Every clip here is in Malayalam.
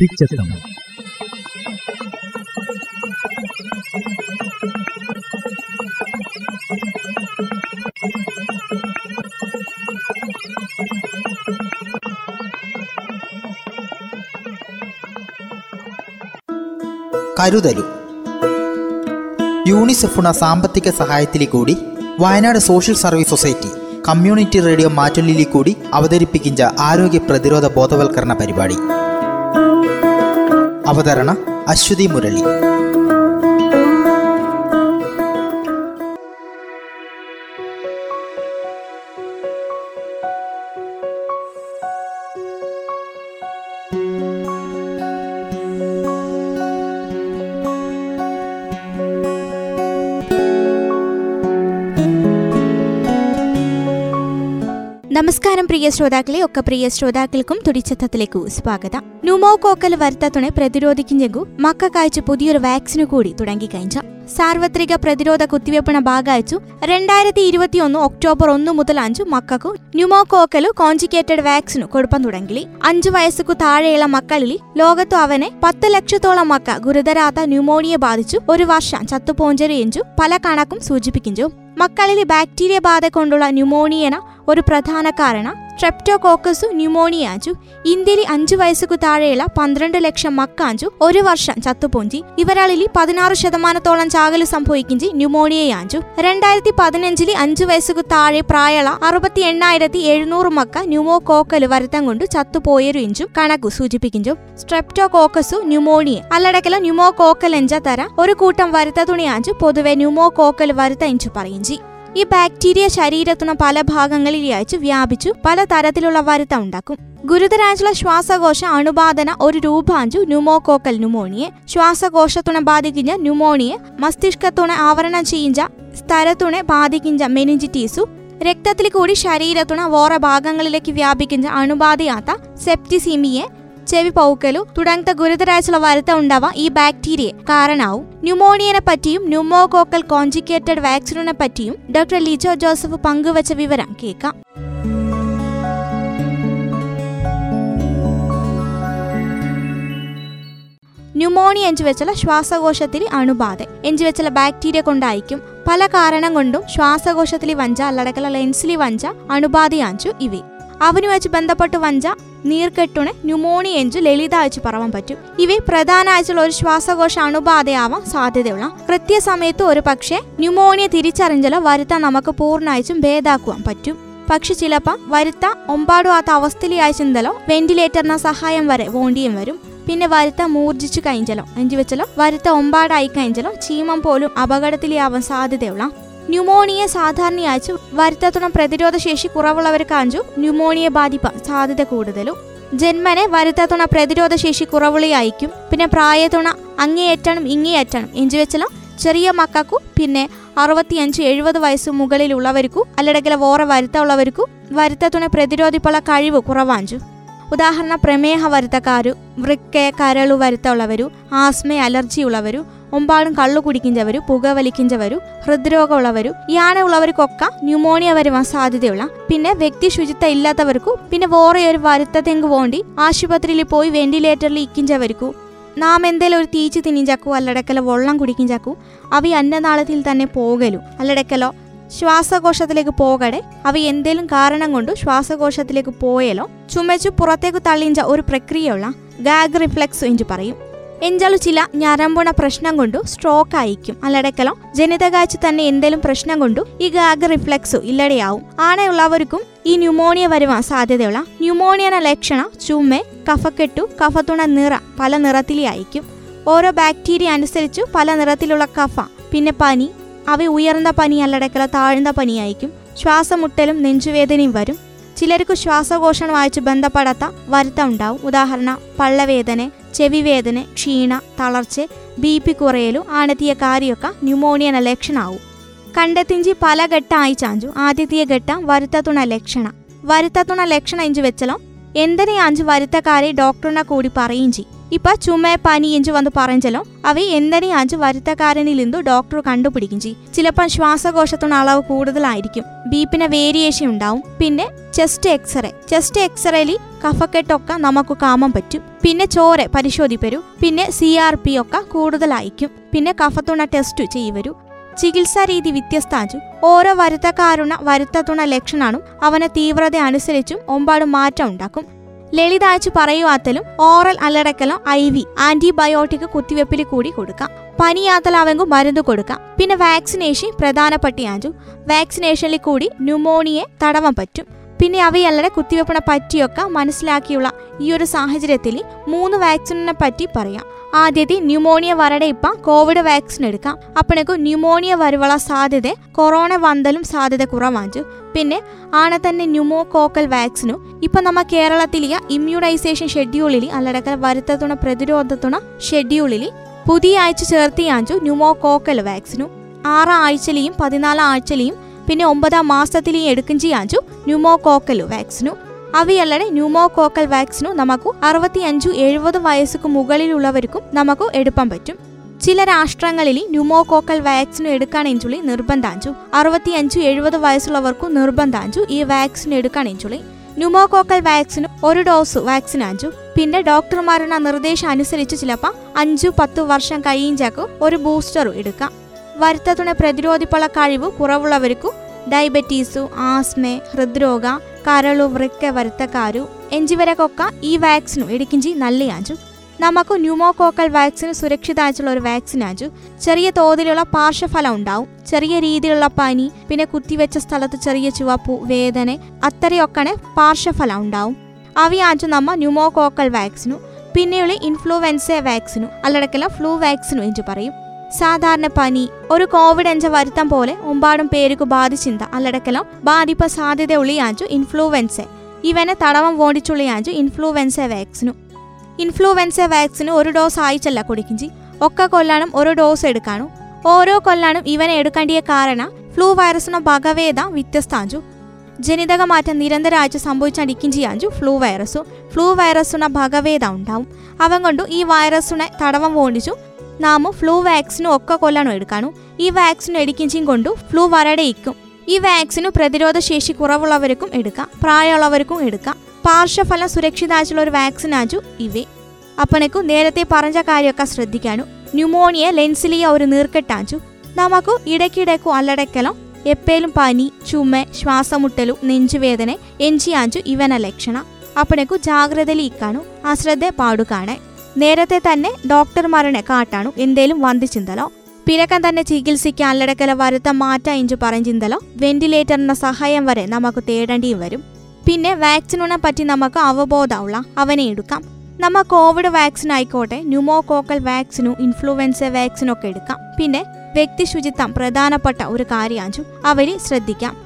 തുടിച്ചെത്തം കരുതലു യൂണിസെഫുണ സാമ്പത്തിക സഹായത്തിലെ കൂടി Wayanad social service society community radio മാറ്റൊല്ലിലെ കൂടി അവതരിപ്പിക്കുന്ന ആരോഗ്യ പ്രതിരോധ ബോധവൽക്കരണ പരിപാടി. അവതരണ അശ്വതി മുരളി. നമസ്കാരം. പ്രിയ ശ്രോതാക്കളെ ഒക്കെ പ്രിയ ശ്രോതാക്കൾക്കും തുടിച്ചത്തത്തിലേക്കു സ്വാഗതം. ന്യൂമോകോക്കൽ വരുത്തത്തുണെ പ്രതിരോധിക്കുന്നു മക്കൾക്കയച്ചു പുതിയൊരു വാക്സിന് കൂടി തുടങ്ങിക്കഴിഞ്ഞ. സാർവത്രിക പ്രതിരോധ കുത്തിവയ്പ്പണ ഭാഗയച്ചു രണ്ടായിരത്തി ഇരുപത്തിയൊന്ന് ഒക്ടോബർ ഒന്ന് മുതൽ അഞ്ചു മക്കൾക്കു ന്യൂമോകോക്കലു കോഞ്ചിക്കേറ്റഡ് വാക്സിനു കൊടുപ്പം തുടങ്ങി അഞ്ചു വയസ്സുക്കു താഴെയുള്ള മക്കളിൽ ലോകത്തു അവനെ പത്ത് ലക്ഷത്തോളം മക്ക ഗുരുതരാത്ത ന്യൂമോണിയ ബാധിച്ചു ഒരു വർഷം ചത്തുപോഞ്ചരു എഞ്ചു പല കണക്കും സൂചിപ്പിക്കുന്നു മക്കളിൽ ബാക്ടീരിയ ബാധ കൊണ്ടുള്ള ന്യൂമോണിയന ഒരു പ്രധാന കാരണം. സ്ട്രെപ്റ്റോകോക്കസു ന്യൂമോണിയാഞ്ചു ഇന്ത്യയിൽ അഞ്ചു വയസ്സുകു താഴെയുള്ള പന്ത്രണ്ട് ലക്ഷം മക്കാഞ്ചു ഒരു വർഷം ചത്തുപൊഞ്ചി. ഇവരാളിൽ പതിനാറ് ശതമാനത്തോളം ചാകൽ സംഭവിക്കിഞ്ചി ന്യൂമോണിയയാഞ്ചു രണ്ടായിരത്തി പതിനഞ്ചിൽ അഞ്ചു വയസ്സുകു താഴെ പ്രായള അറുപത്തി എണ്ണായിരത്തി എഴുന്നൂറ് മക്ക ന്യൂമോകോക്കൽ വരുത്തം കൊണ്ട് ചത്തുപോയൊരു ഇഞ്ചു കണക്കു സൂചിപ്പിക്കിഞ്ചു. സ്ട്രെപ്റ്റോകോക്കസു ന്യൂമോണിയ അല്ലടക്കല ന്യൂമോകോക്കൽ എഞ്ച തര ഒരു കൂട്ടം വരുത്ത തുണിയാഞ്ചു പൊതുവെ ന്യൂമോകോക്കൽ വരുത്ത ഇഞ്ചു പറയിഞ്ചി. ഈ ബാക്ടീരിയ ശരീരത്തിന് പല ഭാഗങ്ങളിൽ അയച്ചു വ്യാപിച്ചു പല തരത്തിലുള്ള വരുത്ത ഉണ്ടാക്കും. ഗുരുതരായിട്ടുള്ള ശ്വാസകോശ അണുബാധന ഒരു രൂപാഞ്ചു ന്യൂമോകോക്കൽ ന്യൂമോണിയെ ശ്വാസകോശത്തുണ ബാധിക്കുന്ന ന്യൂമോണിയെ മസ്തിഷ്കത്തുണ ആവരണം ചെയ്യുന്ന സ്ഥലത്തുണെ ബാധിക്കുന്ന മെനിഞ്ചിറ്റീസു രക്തത്തിൽ കൂടി ശരീരത്തുണ വേറെ ഭാഗങ്ങളിലേക്ക് വ്യാപിക്കുന്ന അണുബാധയാത്ത സെപ്റ്റിസിമിയെ ചെവി പൗക്കലു തുടങ്ങത്ത ഗുരുതരായിട്ടുള്ള വരുത്ത ഉണ്ടാവാം ഈ ബാക്ടീരിയ കാരണാവും ന്യൂമോണിയനെ പറ്റിയും ന്യൂമോകോക്കൽ കോഞ്ചിക്കേറ്റഡ് വാക്സിനെ പറ്റിയും ഡോക്ടർ ലിജോ ജോസഫ് പങ്കുവച്ച വിവരം കേൾക്കാം. ന്യൂമോണിയ എഞ്ചു വെച്ചുള്ള ശ്വാസകോശത്തിൽ അണുബാധ. എഞ്ചു വെച്ചുള്ള ബാക്ടീരിയ കൊണ്ടായിരിക്കും പല കാരണം കൊണ്ടും ശ്വാസകോശത്തിൽ വഞ്ച അല്ലടക്കല ലെൻസിലെ വഞ്ച അണുബാധയാഞ്ചു ഇവ. അവനുമായി ബന്ധപ്പെട്ട് വഞ്ച നീർക്കെട്ടുണെ ന്യൂമോണിയ എഞ്ചു ലളിത അയച്ചു പറവാൻ പറ്റും. ഇവ പ്രധാനമായിട്ടുള്ള ഒരു ശ്വാസകോശ അണുബാധയാവാൻ സാധ്യതയുള്ള കൃത്യസമയത്ത് ഒരു പക്ഷേ ന്യൂമോണിയ തിരിച്ചറിഞ്ഞാലോ വരുത്താൻ നമുക്ക് പൂർണമായിട്ടും ഭേദാക്കുവാൻ പറ്റും. പക്ഷെ ചിലപ്പം വരുത്ത ഒമ്പാടുവാത്ത അവസ്ഥയിലായിട്ടുണ്ടല്ലോ വെന്റിലേറ്ററിന സഹായം വരെ വോണ്ടിയും വരും. പിന്നെ വരുത്ത മൂർജിച്ചു കഴിഞ്ഞാലോ എഞ്ചു വെച്ചല്ലോ വരുത്ത ഒമ്പാടായി കഴിഞ്ഞാലോ ചീമം പോലും അപകടത്തിലാവാൻ സാധ്യതയുള്ള ന്യൂമോണിയ സാധാരണയായി വരുത്തത്തുണം പ്രതിരോധ ശേഷി കുറവുള്ളവർക്കാഞ്ചു ന്യൂമോണിയ ബാധിപ്പാൻ സാധ്യത കൂടുതലും. ജന്മനെ വരുത്തത്തുണ പ്രതിരോധ ശേഷി കുറവുള്ളയായിരിക്കും പിന്നെ പ്രായത്തുണ അങ്ങേയറ്റണം ഇങ്ങേയറ്റണം എഞ്ചു വെച്ചല്ലോ ചെറിയ മക്കൾക്കു പിന്നെ അറുപത്തിയഞ്ച് എഴുപത് വയസ്സ് മുകളിലുള്ളവർക്കു അല്ലടക്കല വേറെ വരുത്തുള്ളവർക്കു വരുത്തത്തുണ പ്രതിരോധിപ്പുള്ള കഴിവ് കുറവാഞ്ചു. ഉദാഹരണ പ്രമേഹ വരുത്തക്കാരു വൃക്ക കരളു വരുത്തമുള്ളവരു ആസ്മ അലർജി ഉള്ളവരു ഒമ്പാടും കള്ളു കുടിക്കുന്നവരു പുകവലിക്കിഞ്ചവരും ഹൃദ്രോഗമുള്ളവരും യാന ഉള്ളവർക്കൊക്കെ ന്യൂമോണിയ വരുവാൻ സാധ്യതയുള്ള പിന്നെ വ്യക്തി ശുചിത്വം ഇല്ലാത്തവർക്കും പിന്നെ വേറെ ഒരു വരുത്തത്തെങ്ക് വേണ്ടി ആശുപത്രിയിൽ പോയി വെന്റിലേറ്ററിൽ ഇക്കിഞ്ചവർക്കും നാം എന്തേലും ഒരു തീച്ച് തിന്നിഞ്ചാക്കൂ അല്ലടക്കലോ വെള്ളം കുടിക്കിഞ്ചാക്കൂ അവ അന്നനാളത്തിൽ തന്നെ പോകലു. അല്ലടക്കലോ ശ്വാസകോശത്തിലേക്ക് പോകടെ അവ എന്തേലും കാരണം കൊണ്ട് ശ്വാസകോശത്തിലേക്ക് പോയാലോ ചുമച്ചു പുറത്തേക്ക് തള്ളിഞ്ച ഒരു പ്രക്രിയയുള്ള ഗാഗ് റിഫ്ലെക്സ് എന്ന് പറയും. ചില ഞരമ്പുണ പ്രശ്നം കൊണ്ടു സ്ട്രോക്ക് ആയിരിക്കും. അല്ലടക്കലോ ജനിതകാഴ്ച തന്നെ എന്തേലും പ്രശ്നം കൊണ്ടു ഈ ഗാഗ് റിഫ്ലക്സ് ഇല്ലടെയാവും. ആണയുള്ളവർക്കും ഈ ന്യൂമോണിയ വരുവാൻ സാധ്യതയുള്ള ന്യൂമോണിയന ലക്ഷണം ചുമ കഫക്കെട്ടു കഫത്തുണ നിറ പല നിറത്തിലായിരിക്കും. ഓരോ ബാക്ടീരിയ അനുസരിച്ചു പല നിറത്തിലുള്ള കഫ പിന്നെ പനി അവ ഉയർന്ന പനി അല്ലടക്കല താഴ്ന്ന പനിയായിരിക്കും. ശ്വാസമുട്ടലും നെഞ്ചുവേദനയും വരും. ചിലർക്ക് ശ്വാസകോഷണമായിട്ട് ബന്ധപ്പെടാത്ത വരുത്തം ഉണ്ടാവും. ഉദാഹരണം പള്ളവേദന ചെവിവേദന ക്ഷീണ തളർച്ച ബി പി കുറയലും ആണെത്തിയ കാര്യമൊക്കെ ന്യൂമോണിയന ലക്ഷണമാവും കണ്ടെത്തിഞ്ചി പല ഘട്ടമായി ചാഞ്ചു. ആദ്യത്തെ ഘട്ടം വരുത്തത്തുണ ലക്ഷണ. വരുത്തത്തുണ ലക്ഷണ ഇഞ്ചു വെച്ചലോ? എന്തിനെയാഞ്ചു വരുത്തക്കാരെ ഡോക്ടറിനെ കൂടി പറയും ചെയ്യും ഇപ്പൊ ചുമ പനി എഞ്ചു വന്ന് പറഞ്ഞല്ലോ. അവ വരുത്തക്കാരനിൽ വരുത്തക്കാരനിലിന്തു ഡോക്ടർ കണ്ടുപിടിക്കും ചെയ്യും. ചിലപ്പോൾ ശ്വാസകോശത്തിന് അളവ് കൂടുതലായിരിക്കും. ബീപ്പിന് വേരിയേഷൻ ഉണ്ടാവും. പിന്നെ ചെസ്റ്റ് എക്സ്റേ ചെസ്റ്റ് എക്സ്റേയിൽ കഫക്കെട്ടൊക്കെ നമുക്ക് കാണാൻ പറ്റും. പിന്നെ ചോര പരിശോധിപ്പരും. പിന്നെ സി ആർ പി ഒക്കെ കൂടുതലായിരിക്കും. പിന്നെ കഫത്തുണ ടെസ്റ്റ് ചെയ്യുവരും. ചികിത്സാ രീതി വ്യത്യസ്താഞ്ചു. ഓരോ വരുത്തക്കാരുണ വരുത്തത്തുണ ലക്ഷണാണും അവനെ തീവ്രത അനുസരിച്ചും ഒമ്പാട് മാറ്റം ഉണ്ടാക്കും. ലളിതാച്ചു പറയുവാത്തലും ഓറൽ അല്ലടക്കലും ഐ വി ആന്റിബയോട്ടിക് കുത്തിവെപ്പിൽ കൂടി കൊടുക്കാം. പനിയാത്തലാവെങ്കും മരുന്ന് കൊടുക്കാം. പിന്നെ വാക്സിനേഷൻ പ്രധാനപ്പെട്ടിയാഞ്ചു വാക്സിനേഷനിൽ കൂടി ന്യൂമോണിയെ തടവാൻ പറ്റും. പിന്നെ അവയല്ലടെ കുത്തിവെപ്പിനെ പറ്റിയൊക്കെ മനസ്സിലാക്കിയുള്ള ഈ ഒരു സാഹചര്യത്തിൽ മൂന്ന് വാക്സിനെ പറ്റി പറയാം. ആദ്യത്തെ ന്യൂമോണിയ വരടെ ഇപ്പം കോവിഡ് വാക്സിൻ എടുക്കാം. അപ്പണക്ക് ന്യൂമോണിയ വരുവള സാധ്യത കൊറോണ വന്തലും സാധ്യത കുറവാഞ്ചു. പിന്നെ ആണെ തന്നെ ന്യൂമോ കോക്കൽ വാക്സിനും ഇപ്പം നമ്മ കേരളത്തിലെ ഇമ്മ്യൂണൈസേഷൻ ഷെഡ്യൂളിൽ അല്ലടക്കൽ വരുത്തത്തുണ പ്രതിരോധത്തുണ ഷെഡ്യൂളിൽ പുതിയ ആഴ്ച ചേർത്തിയാഞ്ചു ന്യൂമോകോക്കൽ വാക്സിനും ആറ് ആഴ്ചയിലെയും പതിനാലാം ആഴ്ചയിലെയും പിന്നെ ഒമ്പതാം മാസത്തിലെയും എടുക്കും ചെയ്യാഞ്ചു ന്യൂമോകോക്കൽ വാക്സിനും അവയല്ലടെ ന്യൂമോകോക്കൽ വാക്സിനും നമുക്ക് അറുപത്തിയഞ്ചു എഴുപത് വയസ്സുക്ക് മുകളിലുള്ളവർക്കും നമുക്ക് എടുക്കാൻ പറ്റും. ചില രാഷ്ട്രങ്ങളിൽ ന്യൂമോകോക്കൽ വാക്സിൻ എടുക്കാണെഞ്ചുള്ളി നിർബന്ധാഞ്ചു അറുപത്തിയഞ്ചു എഴുപത് വയസ്സുള്ളവർക്കും നിർബന്ധാഞ്ചു ഈ വാക്സിൻ എടുക്കാണെഞ്ചുള്ളി ന്യൂമോകോക്കൽ വാക്സിന് ഒരു ഡോസ് വാക്സിൻ അഞ്ചു പിന്നെ ഡോക്ടർമാരുടെ നിർദ്ദേശം അനുസരിച്ച് ചിലപ്പോൾ അഞ്ചു പത്തു വർഷം കഴിയുമ്പോൾ ഒരു ബൂസ്റ്ററും എടുക്കാം. വരുത്തതുണ പ്രതിരോധിപ്പുള്ള കഴിവ് കുറവുള്ളവർക്കും ഡയബറ്റീസു ആസ്മ ഹൃദ്രോഗ കരളു വൃക്ക വരുത്തക്കാരു എഞ്ചിവരക്കൊക്കെ ഈ വാക്സിനും എടുക്കിഞ്ചി നല്ലയാഞ്ചു നമുക്ക് ന്യൂമോകോക്കൽ വാക്സിൻ സുരക്ഷിതമായിട്ടുള്ള ഒരു വാക്സിൻ ആഞ്ചു. ചെറിയ തോതിലുള്ള പാർശ്വഫലം ഉണ്ടാവും. ചെറിയ രീതിയിലുള്ള പനി പിന്നെ കുത്തിവെച്ച സ്ഥലത്ത് ചെറിയ ചുവപ്പു വേദന അത്രയൊക്കെ പാർശ്വഫലം ഉണ്ടാവും. അവയാഞ്ചു നമ്മ ന്യൂമോകോക്കൽ വാക്സിനു പിന്നെയുള്ള ഇൻഫ്ലുവൻസ വാക്സിനു അല്ലടക്കല്ല ഫ്ലൂ വാക്സിനു എന്ന് പറയും. സാധാരണ പനി ഒരു കോവിഡ് എഞ്ച വരുത്തം പോലെ ഒമ്പാടും പേരുക്ക് ബാധിച്ചിന്ത. അല്ലടക്കലം ബാധിപ്പ സാധ്യത ഉള്ളിയാഞ്ചു ഇൻഫ്ലുവൻസ. ഇവനെ തടവം ഓടിച്ചുള്ളിയാഞ്ചു ഇൻഫ്ലുവൻസ വാക്സിനു. ഇൻഫ്ലുവൻസ വാക്സിന് ഒരു ഡോസ് ആയിച്ചല്ല കുടിക്കിഞ്ചി. ഒക്കെ കൊല്ലാനും ഒരു ഡോസ് എടുക്കാനും. ഓരോ കൊല്ലാനും ഇവനെ എടുക്കേണ്ടിയ കാരണം ഫ്ലൂ വൈറസിനോ ഭഗവേദ വ്യത്യസ്താഞ്ചു. ജനിതക മാറ്റം നിരന്തരമായിട്ട് സംഭവിച്ചടിക്കും ചെയ്യാഞ്ചു ഫ്ലൂ വൈറസു. ഫ്ലൂ വൈറസുന ഭഗവേദ ഉണ്ടാവും. അവൻ കൊണ്ടു ഈ വൈറസുനെ തടവം ഓടിച്ചു നാമു ഫ്ലൂ വാക്സിനും ഒക്കെ കൊല്ലാനും എടുക്കാനും. ഈ വാക്സിൻ എടുക്കിഞ്ചും കൊണ്ടു ഫ്ലൂ വരടയിക്കും ഈ വാക്സിനു പ്രതിരോധ ശേഷി കുറവുള്ളവർക്കും എടുക്കാം. പ്രായമുള്ളവർക്കും എടുക്കാം. പാർശ്വഫലം സുരക്ഷിതാച്ചുള്ള ഒരു വാക്സിൻ ആച്ചു ഇവേ. അപ്പണക്കു നേരത്തെ പറഞ്ഞ കാര്യമൊക്കെ ശ്രദ്ധിക്കാനും. ന്യൂമോണിയ ലെൻസിലിയ ഒരു നീർക്കെട്ടാച്ചു നമുക്ക് ഇടയ്ക്കിടയ്ക്കു അല്ലടയ്ക്കലോ എപ്പേലും പനി ചുമ ശ്വാസമുട്ടലു നെഞ്ചുവേദന എഞ്ചിയാഞ്ചു ഇവന ലക്ഷണം. അപ്പണക്കു ജാഗ്രതയിൽ ഇക്കാണു അശ്രദ്ധ പാടുകാണെ നേരത്തെ തന്നെ ഡോക്ടർമാരുടെ കാട്ടാണു എന്തേലും വന്ദിച്ചിന്തലോ പിരക്കം തന്നെ ചികിത്സിക്കാൻ അല്ലടക്കല വരുത്ത മാറ്റ ഇഞ്ചു പറഞ്ഞിന്തലോ വെന്റിലേറ്ററിന്റെ സഹായം വരെ നമുക്ക് തേടേണ്ടിയും വരും. പിന്നെ വാക്സിനുണെ പറ്റി നമുക്ക് അവബോധമുള്ള അവനെ എടുക്കാം. നമ്മ കോവിഡ് വാക്സിൻ ആയിക്കോട്ടെ ന്യൂമോകോക്കൽ വാക്സിനും ഇൻഫ്ലുവൻസ വാക്സിനും ഒക്കെ എടുക്കാം. പിന്നെ വ്യക്തി ശുചിത്വം പ്രധാനപ്പെട്ട ഒരു കാര്യാഞ്ചു അവർ ശ്രദ്ധിക്കാം.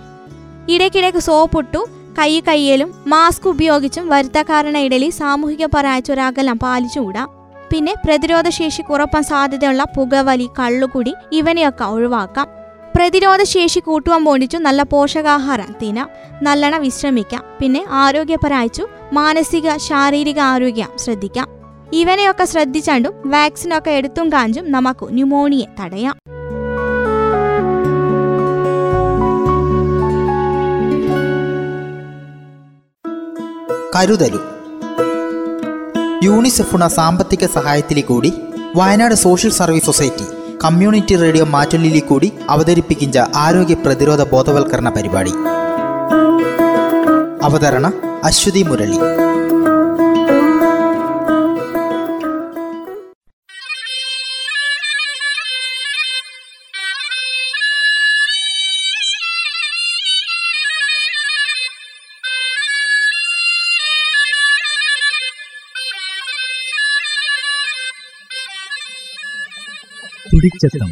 ഇടയ്ക്കിടയ്ക്ക് സോപ്പിട്ടു കൈ കയ്യലും മാസ്ക് ഉപയോഗിച്ചും വരുത്തക്കാരുടെ ഇടയിൽ സാമൂഹിക പരാഴ്ച ഒരകലം പാലിച്ചുകൂടാം. പിന്നെ പ്രതിരോധശേഷി കുറപ്പാൻ സാധ്യതയുള്ള പുകവലി കള്ളുകുടി ഇവനെയൊക്കെ ഒഴിവാക്കാം. പ്രതിരോധശേഷി കൂട്ടുവാൻ വേണ്ടിച്ചു നല്ല പോഷകാഹാരം തിനാം നല്ലവണ്ണം വിശ്രമിക്കാം. പിന്നെ ആരോഗ്യപരായിച്ചു മാനസിക ശാരീരിക ആരോഗ്യം ശ്രദ്ധിക്കാം. ഇവനെയൊക്കെ ശ്രദ്ധിച്ചാണ്ടും വാക്സിനൊക്കെ എടുത്തും കാഞ്ചും നമുക്ക് ന്യൂമോണിയെ തടയാം. കരുതലു. യൂണിസെഫുണ സാമ്പത്തിക സഹായത്തിലെ കൂടി Wayanad social service society community radio മാറ്റൊല്ലിലി കൂടി അവതരിപ്പിക്കുന്ന ആരോഗ്യ പ്രതിരോധ ബോധവൽക്കരണ പരിപാടി. അവതരണ അശ്വതി മുരളി. തുടിച്ചെത്തം